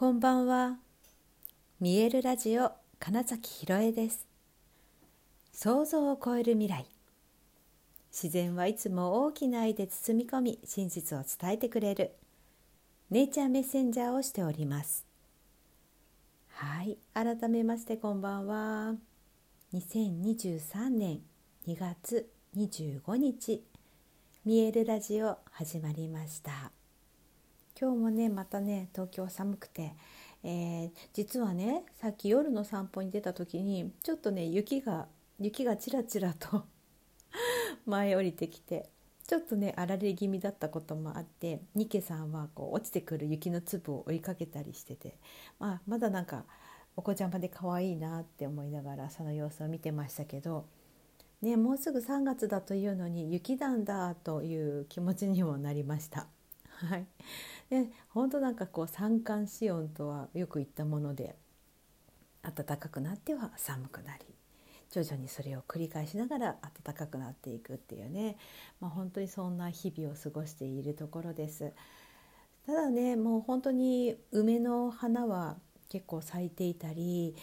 こんばんは。見えるラジオ金崎ひろえです。想像を超える未来。自然はいつも大きな愛で包み込み、真実を伝えてくれる。ネイチャーメッセンジャーをしております。はい、改めましてこんばんは。2023年2月25日、見えるラジオ始まりました。今日もねまたね東京寒くて、えー、実はねさっき夜の散歩に出た時にちょっとね雪が雪がちらちらと 前降りてきてちょっとねあられ気味だったこともあってニケさんはこう落ちてくる雪の粒を追いかけたりしてて、まあ、まだなんかお子ちゃまで可愛いなって思いながらその様子を見てましたけど、ね、もうすぐ3月だというのに雪なんだという気持ちにもなりました。はい、で本当なんかこう三寒四温とはよく言ったもので暖かくなっては寒くなり徐々にそれを繰り返しながら暖かくなっていくっていうね、まあ、本当にそんな日々を過ごしているところです。ただねもう本当に梅の花は結構咲いていたり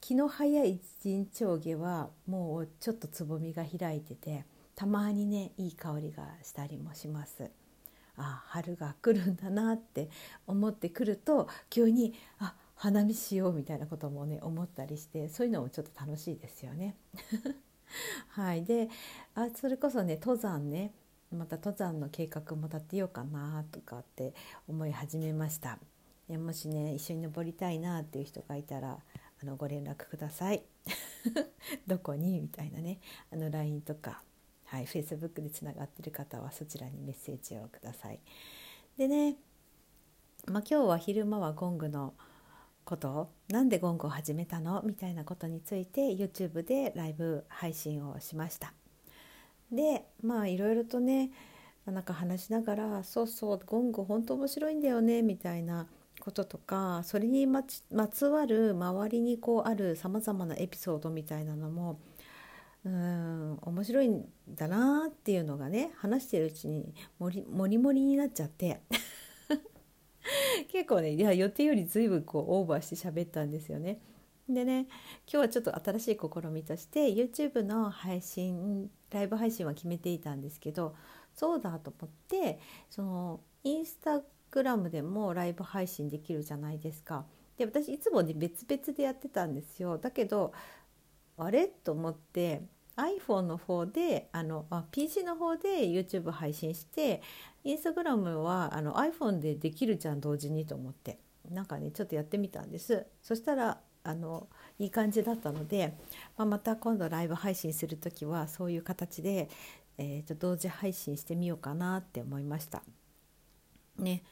気の早い陣長毛はもうちょっとつぼみが開いててたまにねいい香りがしたりもします。あ春が来るんだなって思ってくると急にあ花見しようみたいなこともね思ったりしてそういうのもちょっと楽しいですよね。はい、であそれこそね登山ねまた登山の計画も立てようかなとかって思い始めました。いやもしね一緒に登りたいなっていう人がいたらあのご連絡ください。どこに？みたいなねあの LINE とかはい、Facebook でつながってる方はそちらにメッセージをください。でね、まあ、今日は昼間はゴングのことなんでゴングを始めたの？みたいなことについて YouTube でライブ配信をしました。でまあいろいろとねなんか話しながら「そうそうゴング本当面白いんだよね」みたいなこととかそれにまつわる周りにこうあるさまざまなエピソードみたいなのもうん面白いんだなっていうのがね話してるうちにもりもりもりになっちゃって 結構ねいや予定より随分こうオーバーして喋ったんですよね。でね今日はちょっと新しい試みとして YouTube の配信ライブ配信は決めていたんですけどそうだと思ってそのインスタグラムでもライブ配信できるじゃないですか。で私いつもね別々でやってたんですよ。だけどあれ？と思って iPhone の方であのあ PC の方で YouTube 配信してインスタグラムはあの iPhone でできるじゃん同時にと思って。なんかねちょっとやってみたんです。そしたらあのいい感じだったので、まあ、また今度ライブ配信する時はそういう形で、えー、と同時配信してみようかなって思いました。ね、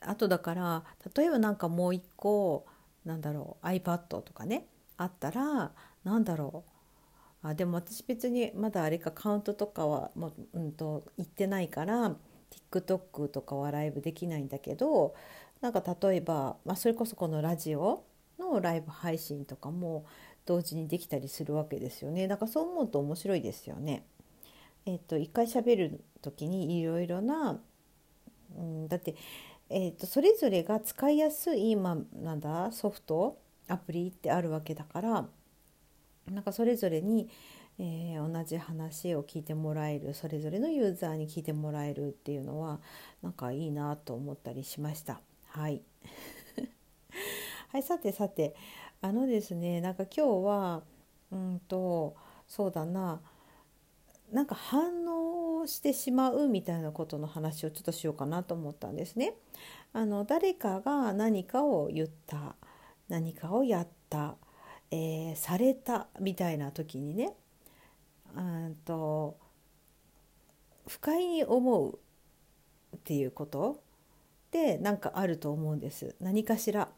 あとだから例えば何かもう一個なんだろう iPad とかねあったら何だろうあでも私別にまだあれかカウントとかはもう、うんと、言ってないから TikTok とかはライブできないんだけどなんか例えば、まあ、それこそこのラジオのライブ配信とかも同時にできたりするわけですよねだからそう思うと面白いですよね。えっ、と一回喋る時にいろいろな、うん、だって、えっとそれぞれが使いやすい、まあ、なんだソフトアプリってあるわけだからなんかそれぞれに、えー、同じ話を聞いてもらえるそれぞれのユーザーに聞いてもらえるっていうのはなんかいいなと思ったりしました。はい、はい、さてさてあのですねなんか今日はうんとそうだななんか反応してしまうみたいなことの話をちょっとしようかなと思ったんですね。あの誰かが何かを言った何かをやったえー、されたみたいな時にねうんと不快に思うっていうことでなんかあると思うんです何かしら。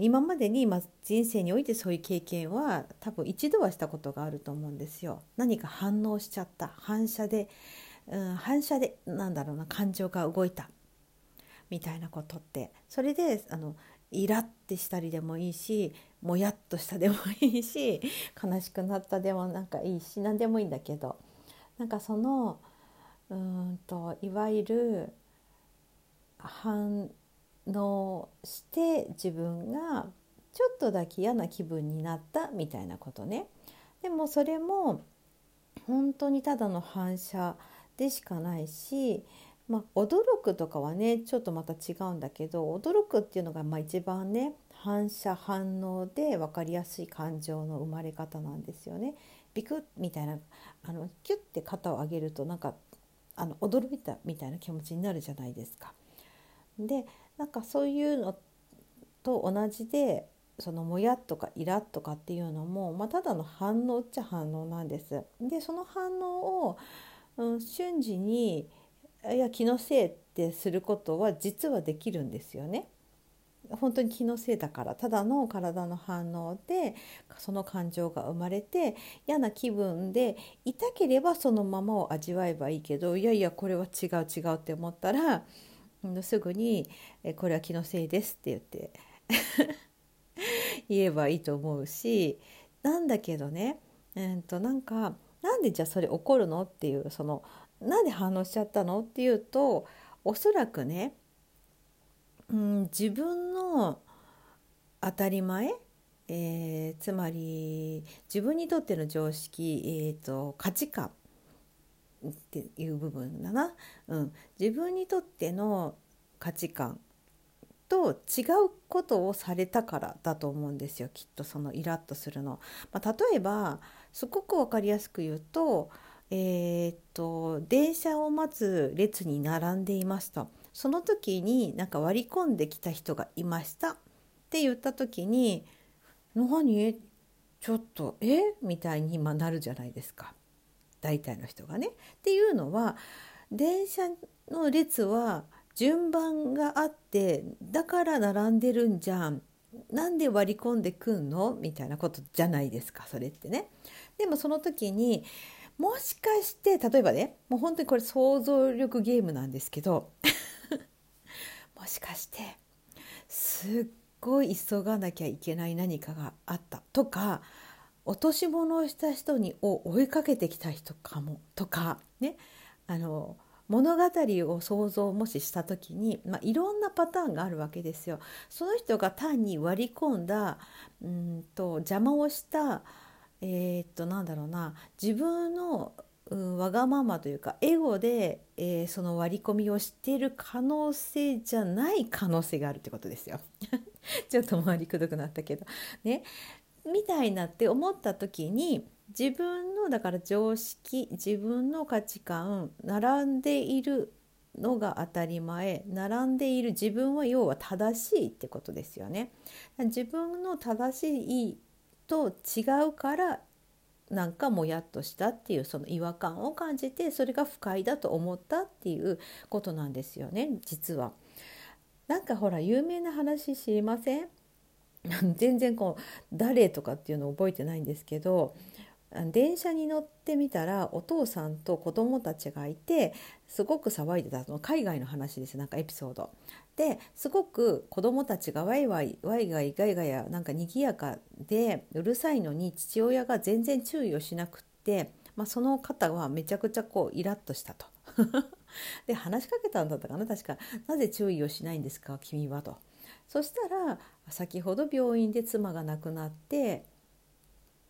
今までに、ま人生においてそういう経験は多分一度はしたことがあると思うんですよ。何か反応しちゃった反射で、うん、反射でなんだろうな感情が動いたみたいなことってそれであのイラってしたりでもいいしもやっとしたでもいいし悲しくなったでもなんかいいし何でもいいんだけど。なんかそのうんといわゆる反応して自分がちょっとだけ嫌な気分になったみたいなことね。でもそれも本当にただの反射でしかないし、まあ、驚くとかはねちょっとまた違うんだけど驚くっていうのがまあ一番ね反射反応で分かりやすい感情の生まれ方なんですよね。ビクッみたいなあのキュッて肩を上げるとなんかあの驚いたみたいな気持ちになるじゃないですか。でなんかそういうのと同じでそのもやっとかイラッとかっていうのも、まあ、ただの反応っちゃ反応なんです。でその反応を、うん、瞬時にや気のせいってすることは実はできるんですよね。本当に気のせいだからただの体の反応でその感情が生まれて嫌な気分でいたければそのままを味わえばいいけどいやいやこれは違う違うって思ったらすぐに「これは気のせいです」って言って 言えばいいと思うしなんだけどね、えー、となんかなんでじゃあそれ怒るのっていうそのなんで反応しちゃったの？っていうとおそらくね、うん、自分の当たり前えー、つまり自分にとっての常識、えーと価値観っていう部分だな、うん、自分にとっての価値観と違うことをされたからだと思うんですよきっとそのイラッとするの。まあ、例えばすごく分かりやすく言うと,、えー、っと電車を待つ列に並んでいましたその時になんか割り込んできた人がいましたって言った時に「何？ちょっとえ？みたいに今なるじゃないですか。大体の人がね。っていうのは電車の列は順番があってだから並んでるんじゃん。なんで割り込んでくんの？みたいなことじゃないですかそれってね。でもその時にもしかして例えばねもう本当にこれ想像力ゲームなんですけど もしかしてすっごい急がなきゃいけない何かがあったとか落とし物をした人にを追いかけてきた人かもとかねあの物語を想像もしした時に、まあ、いろんなパターンがあるわけですよ。その人が単に割り込んだうんと邪魔をしたえー、っとなんだろうな自分の、うん、わがままというかエゴで、えー、その割り込みをしてる可能性じゃない可能性があるってことですよ。ちょっと回りくどくなったけど。ね、みたいなって思った時に自分のだから常識自分の価値観並んでいるのが当たり前並んでいる自分は要は正しいってことですよね。自分の正しいと違うからなんかもやっとしたっていうその違和感を感じてそれが不快だと思ったっていうことなんですよね実は。なんかほら有名な話知りません？全然こう誰とかっていうのを覚えてないんですけど電車に乗ってみたらお父さんと子供たちがいてすごく騒いでたの海外の話ですなんかエピソード。ですごく子供たちがワイワイワイガイガイガヤなんか賑やかでうるさいのに父親が全然注意をしなくって、まあ、その方はめちゃくちゃこうイラッとしたと。で話しかけたんだったかな確か「なぜ注意をしないんですか君は」と。そしたら先ほど病院で妻が亡くなって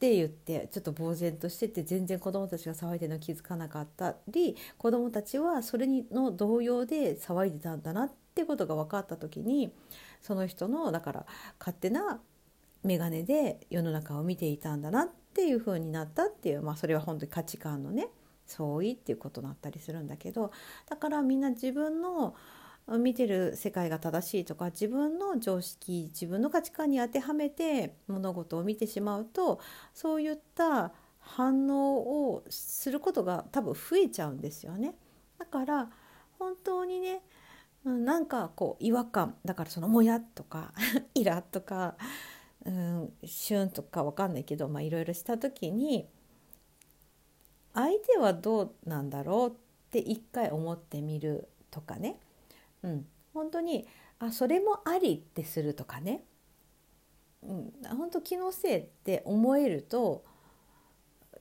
って言ってちょっと呆然としてて全然子どもたちが騒いでるの気づかなかったり子どもたちはそれの動揺で騒いでたんだなってことが分かった時にその人のだから勝手な眼鏡で世の中を見ていたんだなっていう風になったっていう、まあ、それは本当に価値観のね相違っていうことになったりするんだけどだからみんな自分の見てる世界が正しいとか自分の常識自分の価値観に当てはめて物事を見てしまうとそういった反応をすることが多分増えちゃうんですよね。だから本当にねなんかこう違和感だからそのもやとか イラとか、うん、シュンとか分かんないけどいろいろした時に相手はどうなんだろうって一回思ってみるとかねうん、本当にあそれもありってするとかね、うん、本当気のせいって思えると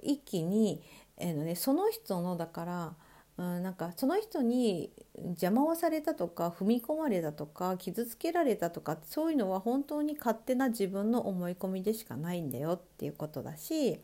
一気に、えーのね、その人のだからうん、なんかその人に邪魔をされたとか踏み込まれたとか傷つけられたとかそういうのは本当に勝手な自分の思い込みでしかないんだよっていうことだし、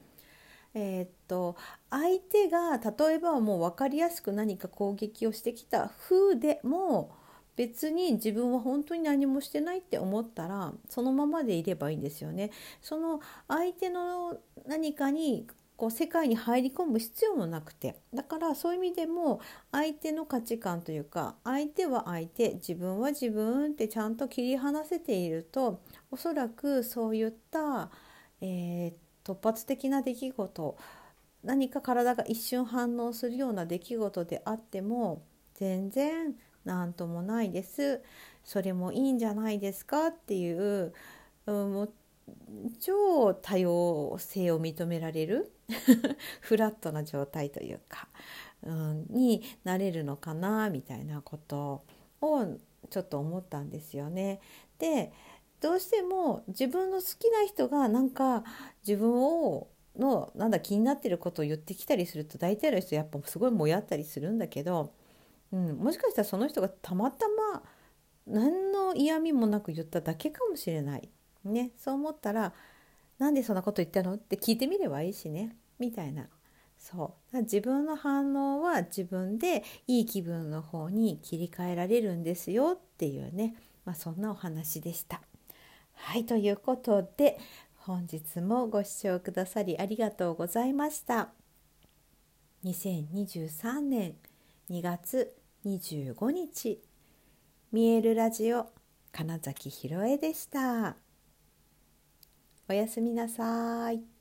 えー、っと相手が例えばもう分かりやすく何か攻撃をしてきた風でも別に自分は本当に何もしてないって思ったらそのままでいればいいんですよね。その相手の何かにこう世界に入り込む必要もなくてだからそういう意味でも相手の価値観というか相手は相手自分は自分ってちゃんと切り離せているとおそらくそういった、えー、突発的な出来事何か体が一瞬反応するような出来事であっても全然何ともないですそれもいいんじゃないですかっていう、うん、もう超多様性を認められる フラットな状態というか、うん、になれるのかなみたいなことをちょっと思ったんですよね。でどうしても自分の好きな人がなんか自分をのなんだ気になってることを言ってきたりすると大体の人やっぱすごいもやったりするんだけど、うん、もしかしたらその人がたまたま何の嫌味もなく言っただけかもしれない。ね、そう思ったら「なんでそんなこと言ったの?」って聞いてみればいいしねみたいなそう自分の反応は自分でいい気分の方に切り替えられるんですよっていうね、まあ、そんなお話でした。はいということで本日もご視聴くださりありがとうございました。2023年2月25日見えるラジオ金崎ひろえでした。おやすみなさい。